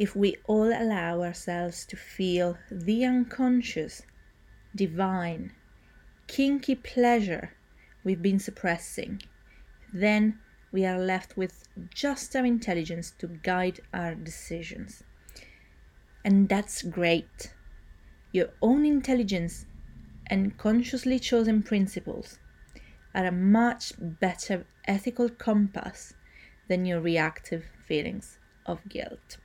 if we all allow ourselves to feel the unconscious, divine, kinky pleasure we've been suppressing, then we are left with just our intelligence to guide our decisions. And that's great. Your own intelligence and consciously chosen principles are a much better ethical compass than your reactive feelings of guilt.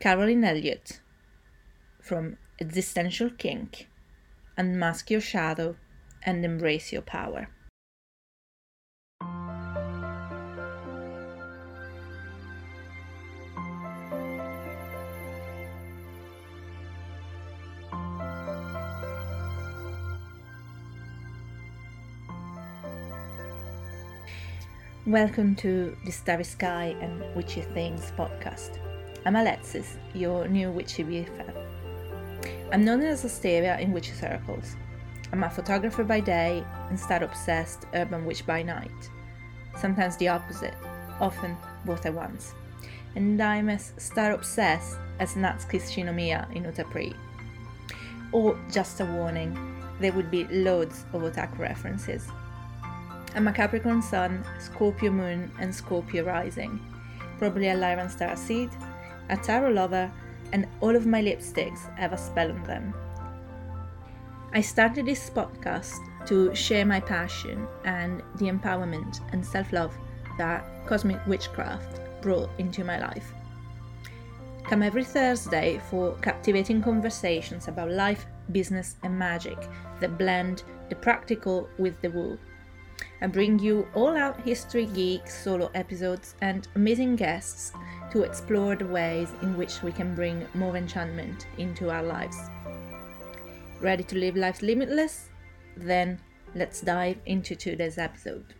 Caroline Elliott from Existential Kink Unmask Your Shadow and Embrace Your Power. Welcome to the Starry Sky and Witchy Things podcast. I'm Alexis, your new witchy BFF. I'm known as Asteria in witchy circles. I'm a photographer by day and star obsessed urban witch by night. Sometimes the opposite, often both at once. And I'm as star obsessed as Natsuki Shinomiya in Utapri. Or just a warning, there would be loads of otaku references I'm a Capricorn Sun, Scorpio Moon, and Scorpio Rising. Probably a Lyran Star Seed, a Tarot Lover, and all of my lipsticks have a spell on them. I started this podcast to share my passion and the empowerment and self love that cosmic witchcraft brought into my life. Come every Thursday for captivating conversations about life, business, and magic that blend the practical with the woo and bring you all out history geeks solo episodes and amazing guests to explore the ways in which we can bring more enchantment into our lives. Ready to live life limitless? Then let's dive into today's episode.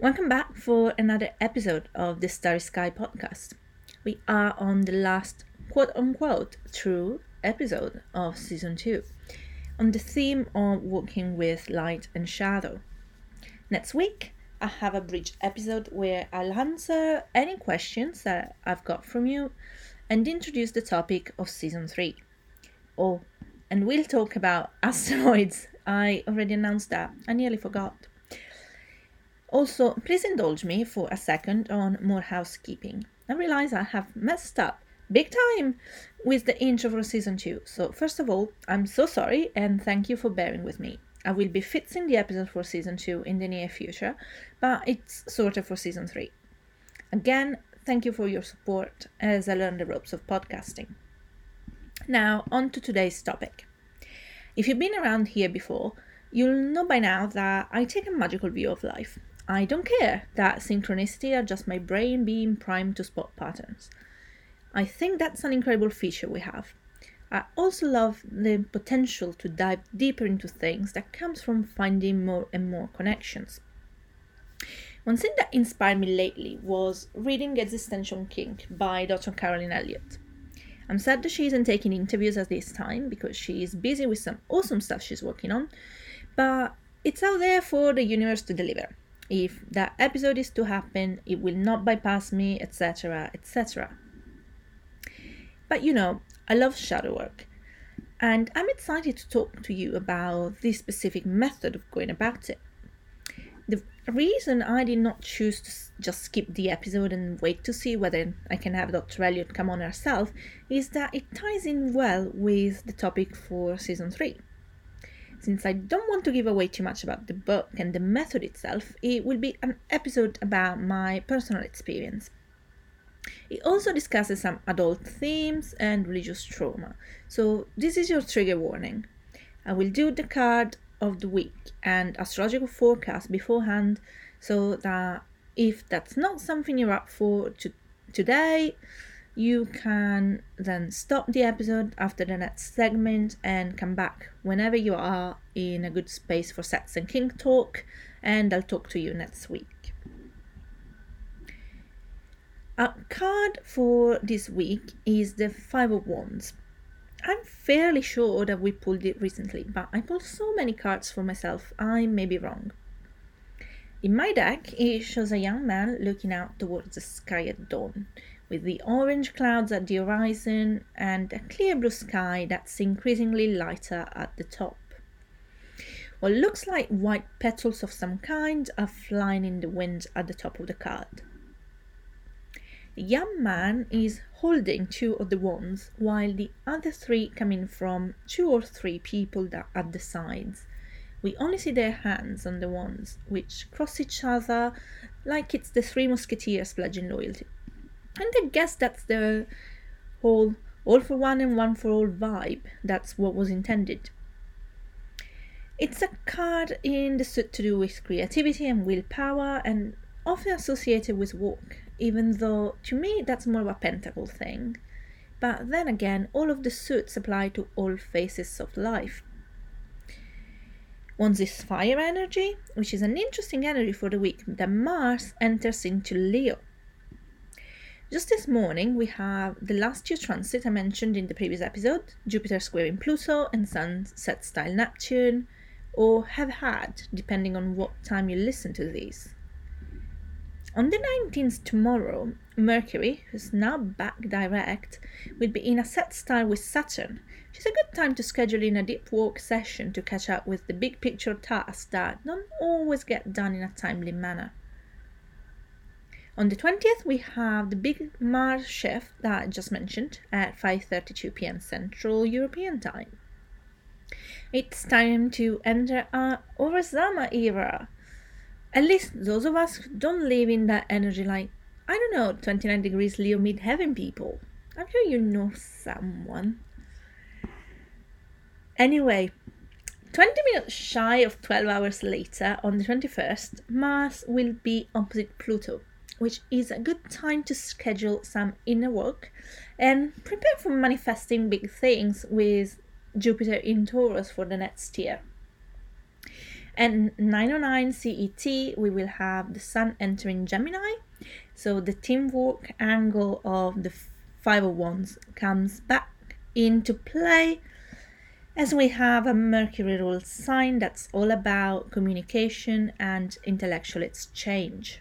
Welcome back for another episode of the Starry Sky podcast. We are on the last quote unquote true episode of season 2 on the theme of working with light and shadow. Next week, I have a bridge episode where I'll answer any questions that I've got from you and introduce the topic of season 3. Oh, and we'll talk about asteroids. I already announced that, I nearly forgot. Also, please indulge me for a second on more housekeeping. I realize I have messed up big time with the intro for season 2. So, first of all, I'm so sorry and thank you for bearing with me. I will be fixing the episode for season 2 in the near future, but it's sort of for season 3. Again, thank you for your support as I learn the ropes of podcasting. Now, on to today's topic. If you've been around here before, you'll know by now that I take a magical view of life. I don't care that synchronicity are just my brain being primed to spot patterns. I think that's an incredible feature we have. I also love the potential to dive deeper into things that comes from finding more and more connections. One thing that inspired me lately was reading Existential Kink by Dr. Caroline Elliott. I'm sad that she isn't taking interviews at this time because she is busy with some awesome stuff she's working on, but it's out there for the universe to deliver. If that episode is to happen, it will not bypass me, etc., etc. But you know, I love shadow work. And I'm excited to talk to you about this specific method of going about it. The reason I did not choose to just skip the episode and wait to see whether I can have Dr. Elliott come on herself is that it ties in well with the topic for season 3. Since I don't want to give away too much about the book and the method itself, it will be an episode about my personal experience. It also discusses some adult themes and religious trauma. So, this is your trigger warning. I will do the card of the week and astrological forecast beforehand so that if that's not something you're up for to, today, you can then stop the episode after the next segment and come back whenever you are in a good space for sex and kink talk, and I'll talk to you next week. A card for this week is the Five of Wands. I'm fairly sure that we pulled it recently, but I pulled so many cards for myself, I may be wrong. In my deck, it shows a young man looking out towards the sky at dawn, with the orange clouds at the horizon and a clear blue sky that's increasingly lighter at the top. What looks like white petals of some kind are flying in the wind at the top of the card. The young man is holding two of the wands, while the other three coming from two or three people at the sides. We only see their hands on the wands, which cross each other like it's the three musketeers pledging loyalty. And I guess that's the whole all for one and one for all vibe. That's what was intended. It's a card in the suit to do with creativity and willpower and often associated with work, even though to me that's more of a pentacle thing. But then again, all of the suits apply to all phases of life. Wands is fire energy, which is an interesting energy for the week that Mars enters into Leo. Just this morning, we have the last two transits I mentioned in the previous episode Jupiter squaring Pluto and Sun sextile Neptune, or have had, depending on what time you listen to these. On the 19th tomorrow, Mercury, who's now back direct, will be in a sextile with Saturn, which is a good time to schedule in a deep work session to catch up with the big picture tasks that don't always get done in a timely manner. On the 20th, we have the big Mars shift that I just mentioned at 5:32 p.m. Central European Time. It's time to enter our Oresama era, at least those of us who don't live in that energy like, I don't know, 29 degrees Leo mid heaven people. I'm sure you know someone. Anyway, 20 minutes shy of 12 hours later, on the 21st, Mars will be opposite Pluto, which is a good time to schedule some inner work and prepare for manifesting big things with Jupiter in Taurus for the next year. And 909 CET, we will have the Sun entering Gemini. So the teamwork angle of the Five oh of Wands comes back into play as we have a Mercury ruled sign that's all about communication and intellectual exchange.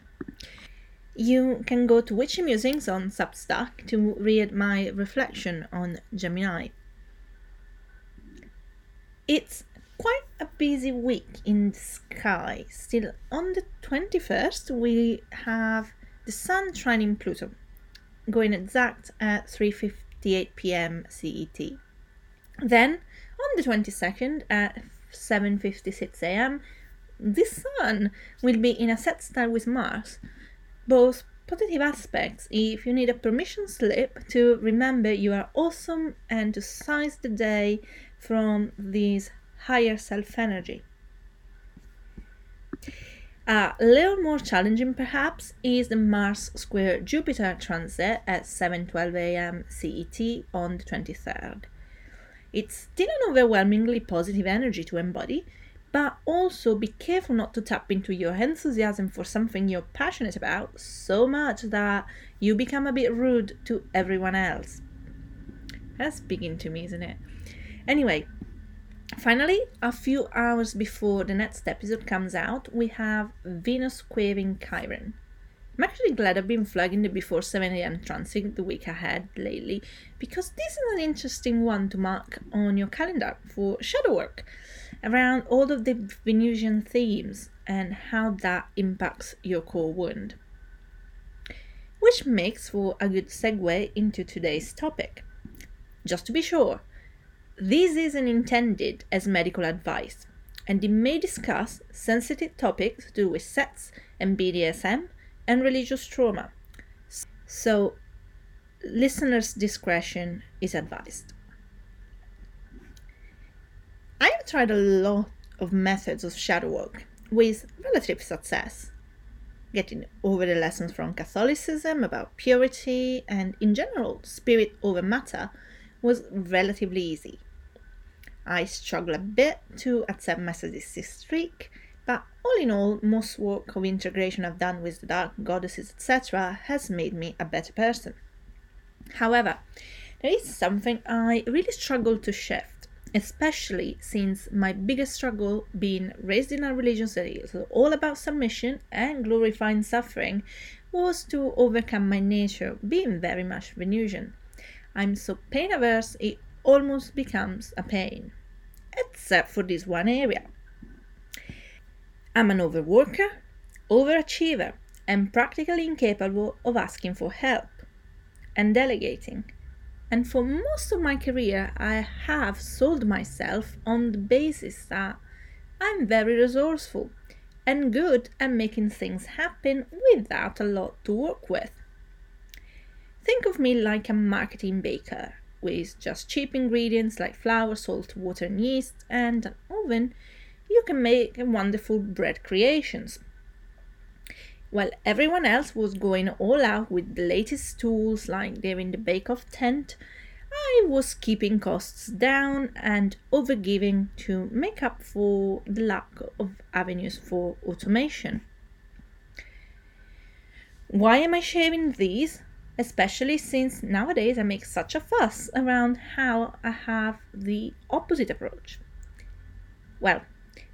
You can go to Witchy Musings on Substack to read my reflection on Gemini. It's quite a busy week in the sky. Still, on the 21st, we have the Sun trining Pluto, going exact at 3:58 p.m. CET. Then, on the 22nd at 7:56 a.m., the Sun will be in a sextile with Mars. Both positive aspects if you need a permission slip to remember you are awesome and to size the day from these higher self energy. A little more challenging, perhaps, is the Mars square Jupiter transit at 7:12 a.m. CET on the 23rd. It's still an overwhelmingly positive energy to embody, but also be careful not to tap into your enthusiasm for something you're passionate about so much that you become a bit rude to everyone else. That's speaking to me, isn't it? Anyway, Finally, a few hours before the next episode comes out, we have Venus squaring Chiron. I'm actually glad I've been flagging the before 7am transit the week ahead lately because this is an interesting one to mark on your calendar for shadow work around all of the Venusian themes and how that impacts your core wound. Which makes for a good segue into today's topic. Just to be sure, this isn't intended as medical advice, and it may discuss sensitive topics to do with sex and BDSM and religious trauma. So, listeners' discretion is advised. I have tried a lot of methods of shadow work with relative success, getting over the lessons from Catholicism about purity and, in general, spirit over matter was relatively easy. I struggle a bit to accept my sadistic streak, but all in all, most work of integration I've done with the dark goddesses, etc., has made me a better person. However, there is something I really struggle to shift, especially since my biggest struggle being raised in a religion that is all about submission and glorifying suffering was to overcome my nature being very much Venusian. I'm so pain averse it almost becomes a pain. Except for this one area. I'm an overworker, overachiever, and practically incapable of asking for help and delegating. And for most of my career, I have sold myself on the basis that I'm very resourceful and good at making things happen without a lot to work with. Think of me like a marketing baker with just cheap ingredients like flour, salt, water, and yeast, and an oven. You can make wonderful bread creations. While everyone else was going all out with the latest tools like they're in the Bake Off tent, I was keeping costs down and overgiving to make up for the lack of avenues for automation. Why am I sharing these? Especially since nowadays I make such a fuss around how I have the opposite approach. Well,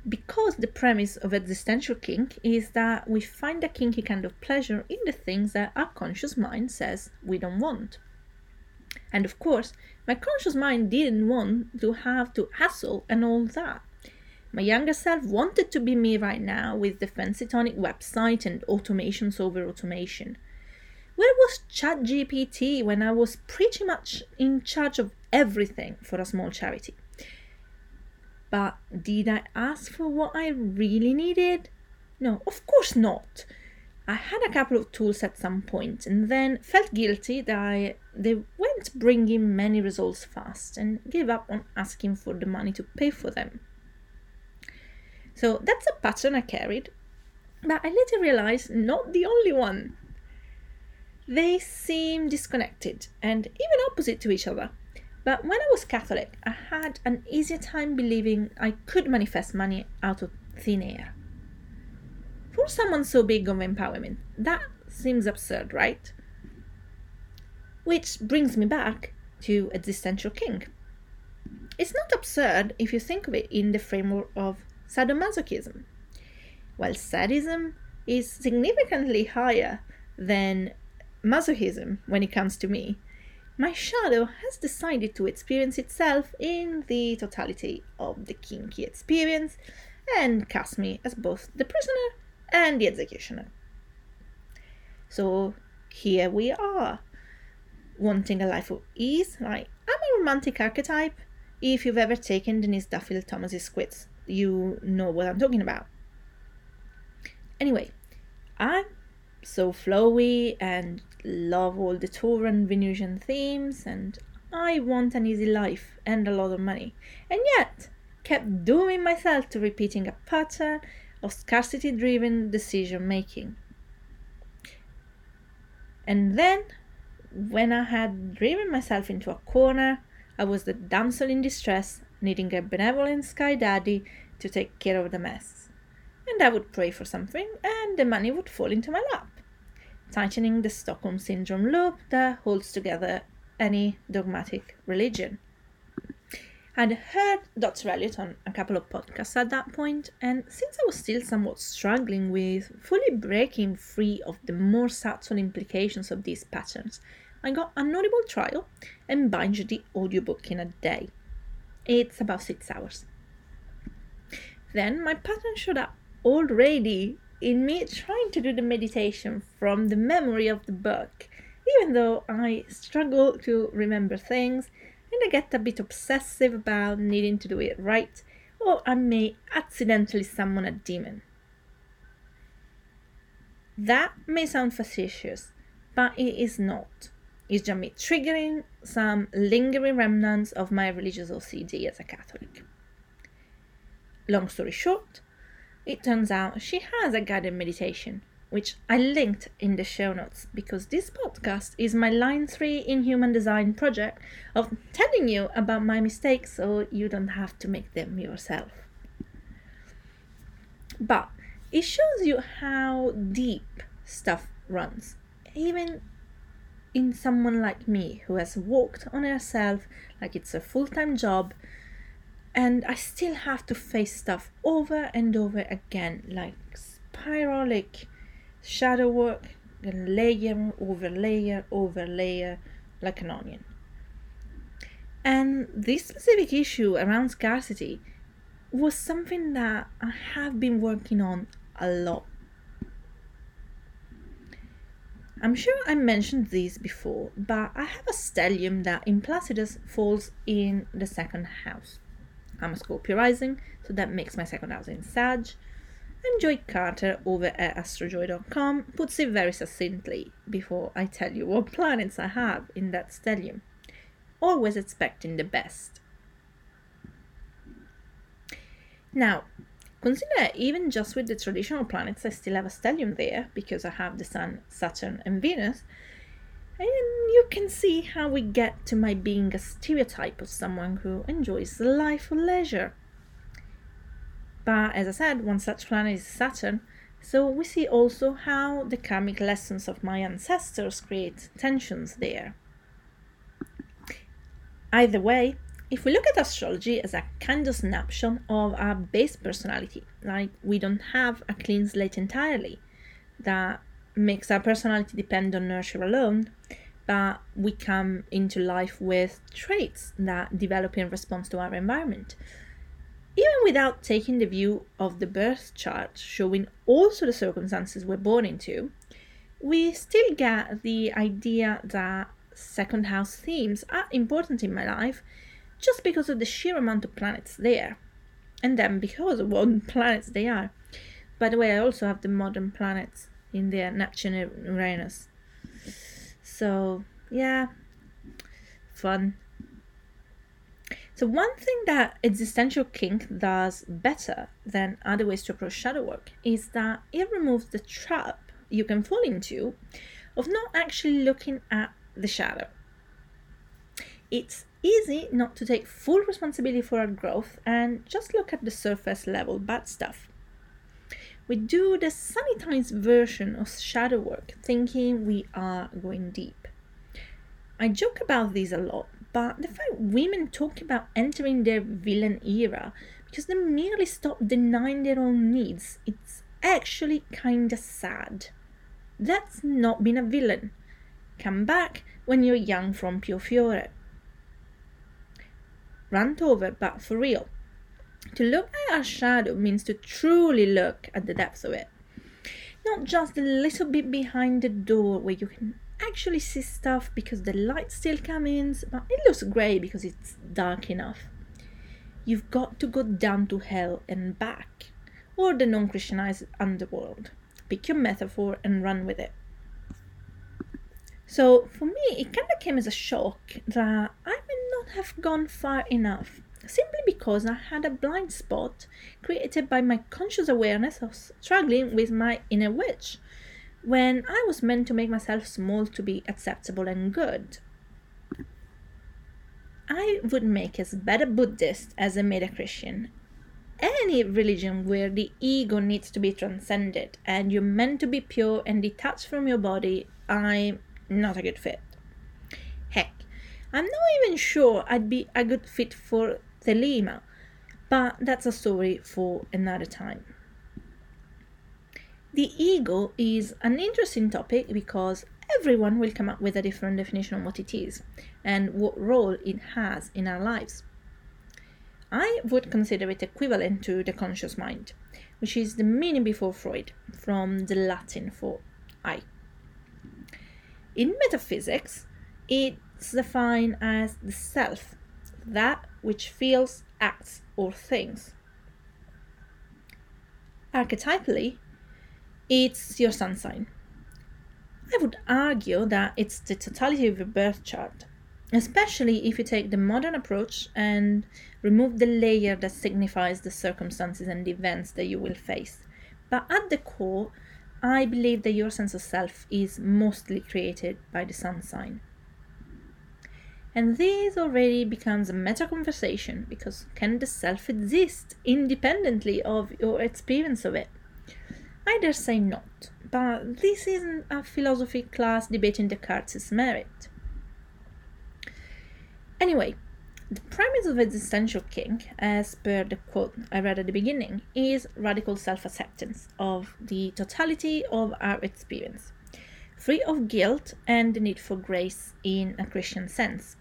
because the premise of existential kink is that we find a kinky kind of pleasure in the things that our conscious mind says we don't want. And of course, my conscious mind didn't want to have to hassle and all that. My younger self wanted to be me right now with the fancy tonic website and automations over automation. Where was ChatGPT when I was pretty much in charge of everything for a small charity? But did I ask for what I really needed? No, of course not. I had a couple of tools at some point and then felt guilty that I, they weren't bringing many results fast and gave up on asking for the money to pay for them. So that's a pattern I carried, but I later realized not the only one. They seem disconnected and even opposite to each other. But when I was Catholic, I had an easier time believing I could manifest money out of thin air. For someone so big of empowerment, that seems absurd, right? Which brings me back to existential kink. It's not absurd if you think of it in the framework of sadomasochism. While sadism is significantly higher than masochism when it comes to me, my shadow has decided to experience itself in the totality of the kinky experience and cast me as both the prisoner and the executioner. So here we are, wanting a life of ease. I'm a romantic archetype. If you've ever taken Denise Duffield Thomas's quiz, you know what I'm talking about. Anyway, I'm so flowy and love all the Taurean Venusian themes, and I want an easy life and a lot of money, and yet kept dooming myself to repeating a pattern of scarcity driven decision making. And then, when I had driven myself into a corner, I was the damsel in distress, needing a benevolent sky daddy to take care of the mess. And I would pray for something, and the money would fall into my lap tightening the Stockholm Syndrome loop that holds together any dogmatic religion. I'd heard Dr. Elliot on a couple of podcasts at that point, and since I was still somewhat struggling with fully breaking free of the more subtle implications of these patterns, I got an audible trial and binged the audiobook in a day. It's about six hours. Then my pattern showed up already in me trying to do the meditation from the memory of the book, even though I struggle to remember things and I get a bit obsessive about needing to do it right, or I may accidentally summon a demon. That may sound facetious, but it is not. It's just me triggering some lingering remnants of my religious OCD as a Catholic. Long story short, it turns out she has a guided meditation, which I linked in the show notes because this podcast is my line three in human design project of telling you about my mistakes so you don't have to make them yourself. But it shows you how deep stuff runs, even in someone like me who has walked on herself like it's a full time job And I still have to face stuff over and over again, like spiralic shadow work, layer over layer over layer, like an onion. And this specific issue around scarcity was something that I have been working on a lot. I'm sure I mentioned this before, but I have a stellium that in Placidus falls in the second house. I'm a Scorpio rising, so that makes my second house in Sag. And Joy Carter over at astrojoy.com puts it very succinctly before I tell you what planets I have in that stellium. Always expecting the best. Now, consider even just with the traditional planets, I still have a stellium there because I have the Sun, Saturn, and Venus. And you can see how we get to my being a stereotype of someone who enjoys life for leisure. But as I said, one such planet is Saturn, so we see also how the karmic lessons of my ancestors create tensions there. Either way, if we look at astrology as a kind of snapshot of our base personality, like we don't have a clean slate entirely that makes our personality depend on nurture alone, but we come into life with traits that develop in response to our environment. Even without taking the view of the birth chart showing also the circumstances we're born into, we still get the idea that second house themes are important in my life just because of the sheer amount of planets there. And then because of what planets they are. By the way, I also have the modern planets in their Neptune and Uranus. So, yeah, fun. So, one thing that Existential Kink does better than other ways to approach shadow work is that it removes the trap you can fall into of not actually looking at the shadow. It's easy not to take full responsibility for our growth and just look at the surface level bad stuff. We do the sanitized version of shadow work, thinking we are going deep. I joke about this a lot, but the fact women talk about entering their villain era because they merely stop denying their own needs, it's actually kinda sad. That's not being a villain. Come back when you're young from Pio Fiore rant over, but for real. To look at our shadow means to truly look at the depths of it. Not just a little bit behind the door where you can actually see stuff because the light still comes in, but it looks grey because it's dark enough. You've got to go down to hell and back, or the non Christianized underworld. Pick your metaphor and run with it. So for me, it kind of came as a shock that I may not have gone far enough, simply because I had a blind spot created by my conscious awareness of struggling with my inner witch, when I was meant to make myself small to be acceptable and good. I would make as bad a Buddhist as I made a Christian. Any religion where the ego needs to be transcended and you're meant to be pure and detached from your body, I'm not a good fit. Heck, I'm not even sure I'd be a good fit for But that's a story for another time. The ego is an interesting topic because everyone will come up with a different definition of what it is and what role it has in our lives. I would consider it equivalent to the conscious mind, which is the meaning before Freud, from the Latin for I. In metaphysics, it is defined as the self, that which feels, acts, or thinks. Archetypally, it's your sun sign. I would argue that it's the totality of your birth chart, especially if you take the modern approach and remove the layer that signifies the circumstances and events that you will face. But at the core, I believe that your sense of self is mostly created by the sun sign. And this already becomes a meta conversation because can the self exist independently of your experience of it? I dare say not, but this isn't a philosophy class debating Descartes' merit. Anyway, The premise of existential kink, as per the quote I read at the beginning, is radical self acceptance of the totality of our experience, free of guilt and the need for grace in a Christian sense.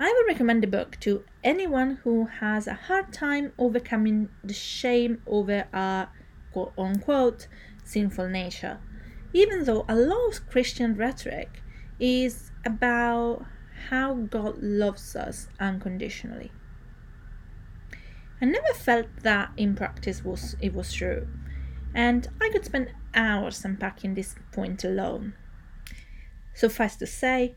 I would recommend the book to anyone who has a hard time overcoming the shame over our quote unquote sinful nature, even though a lot of Christian rhetoric is about how God loves us unconditionally. I never felt that in practice was it was true, and I could spend hours unpacking this point alone. Suffice to say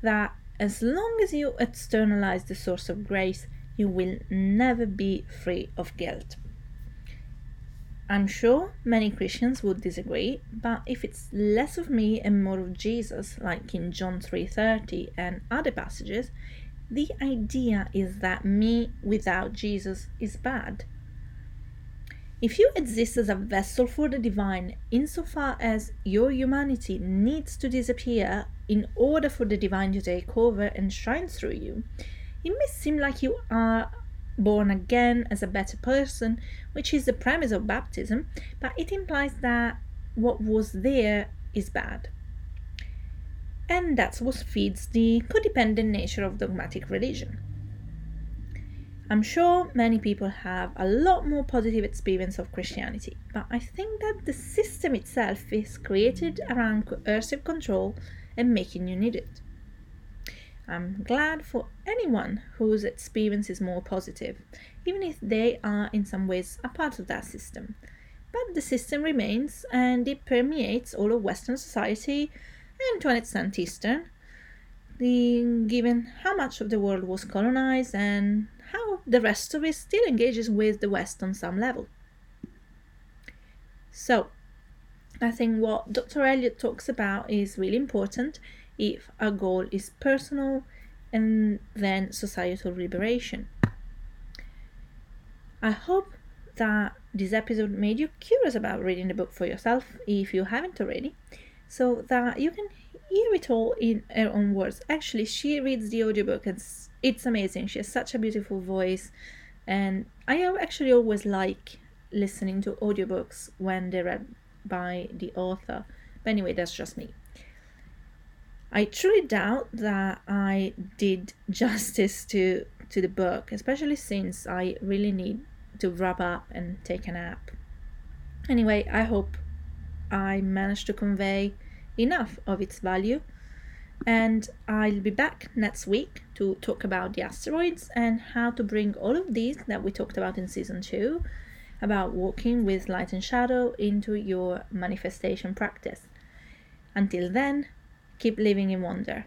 that as long as you externalize the source of grace, you will never be free of guilt. I'm sure many Christians would disagree, but if it's less of me and more of Jesus, like in John 3:30 and other passages, the idea is that me without Jesus is bad. If you exist as a vessel for the divine, insofar as your humanity needs to disappear in order for the divine to take over and shine through you, it may seem like you are born again as a better person, which is the premise of baptism, but it implies that what was there is bad. And that's what feeds the codependent nature of dogmatic religion. I'm sure many people have a lot more positive experience of Christianity, but I think that the system itself is created around coercive control and making you need it. I'm glad for anyone whose experience is more positive, even if they are in some ways a part of that system. But the system remains and it permeates all of Western society and to an extent Eastern, the, given how much of the world was colonized and how the rest of it still engages with the West on some level. So, I think what Dr. Elliot talks about is really important if a goal is personal and then societal liberation. I hope that this episode made you curious about reading the book for yourself if you haven't already, so that you can hear it all in her own words. Actually, she reads the audiobook and it's amazing. She has such a beautiful voice, and I actually always like listening to audiobooks when they're read by the author. But anyway, that's just me. I truly doubt that I did justice to to the book, especially since I really need to wrap up and take a nap. Anyway, I hope I managed to convey enough of its value, and I'll be back next week to talk about the asteroids and how to bring all of these that we talked about in season 2 about walking with light and shadow into your manifestation practice. Until then, keep living in wonder.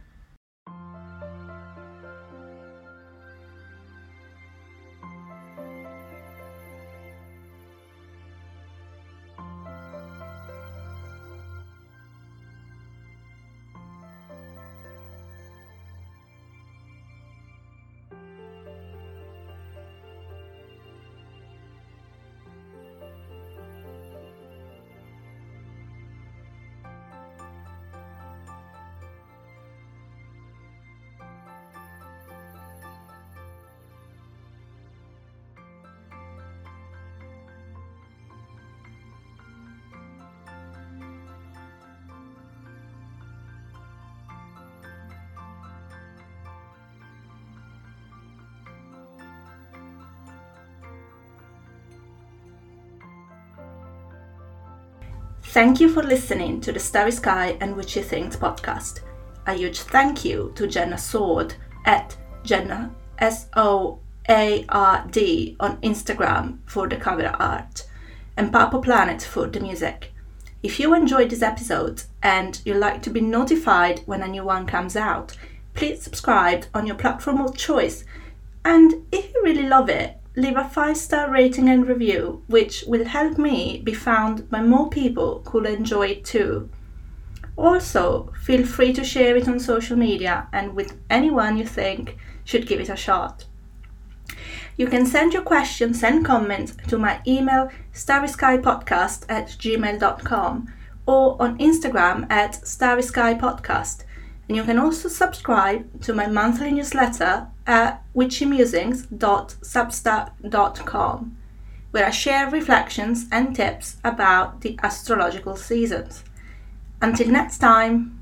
Thank you for listening to the Starry Sky and Witchy Things podcast. A huge thank you to Jenna Soard at Jenna S O A R D on Instagram for the cover art and Purple Planet for the music. If you enjoyed this episode and you'd like to be notified when a new one comes out, please subscribe on your platform of choice. And if you really love it, leave a five star rating and review, which will help me be found by more people who'll enjoy it too. Also, feel free to share it on social media and with anyone you think should give it a shot. You can send your questions and comments to my email starryskypodcast at gmail.com or on Instagram at starryskypodcast. And you can also subscribe to my monthly newsletter at witchymusings.substack.com, where I share reflections and tips about the astrological seasons. Until next time,